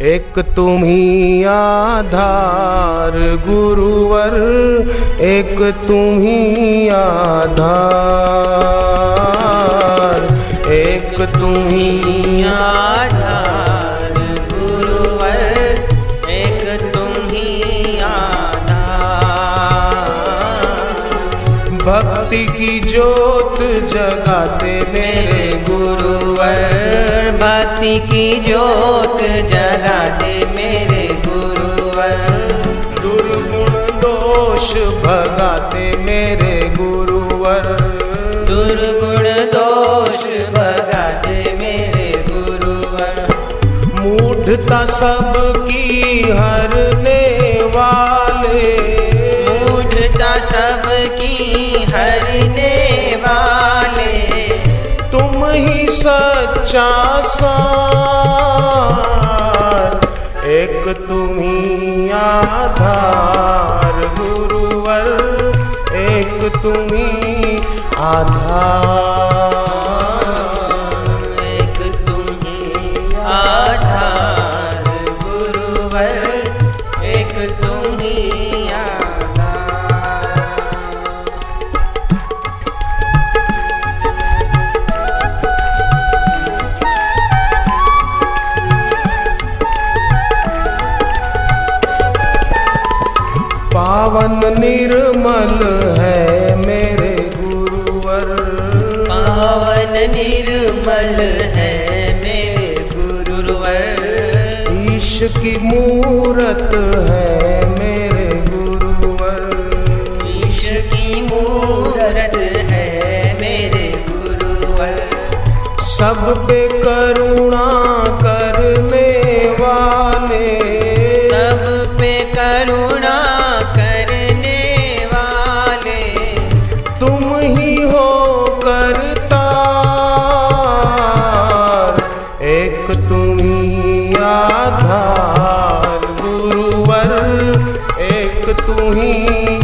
एक तुम्ही आधार गुरुवर, एक तुम्ही आधार, एक तुम्ही आधार गुरुवर, एक तुम ही आधार। भक्ति की ज्योत जगाते मेरे गुरुवर, भक्ति की ज्योत जगा मेरे गुरुवर। दुर्गुण दोष भगाते मेरे गुरुवर। दुर्गुण दोष भगाते मेरे गुरुवर। मूढ़ता सबकी हरने वाले। मूढ़ता सबकी हरने वाले। तुम ही सच्चा सार। एक तुम्ही आधार गुरुवर एक तुम्हें आधार। पावन निर्मल है मेरे गुरुवर। पावन निर्मल है मेरे गुरुवर। ईश की मूरत है मेरे गुरुवर। ईश की मूरत है मेरे गुरुवर। सब पे करुणा तुम ही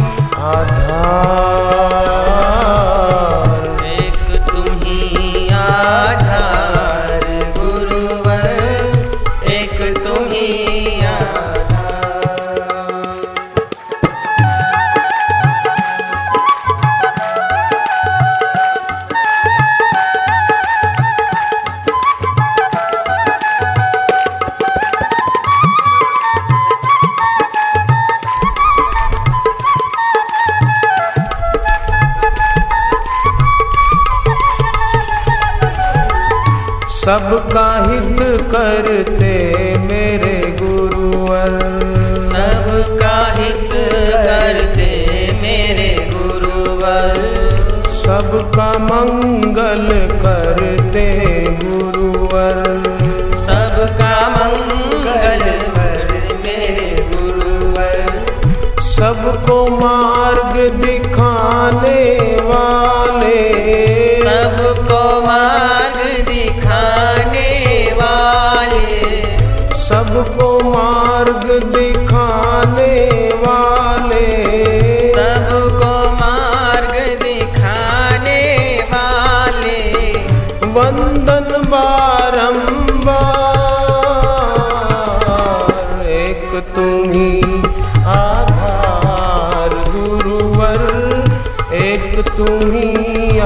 सबका हित करते मेरे गुरुवर सबका हित करते मेरे गुरुवर सबका मंगल करते गुरुवर सबका मंगल कर मेरे गुरुवर सबको मार्ग दिखाने सबको मार्ग दिखाने वाले। सबको मार्ग दिखाने वाले। वंदन बारंबार एक तुम्ही आधार गुरुवर एक तुम्ही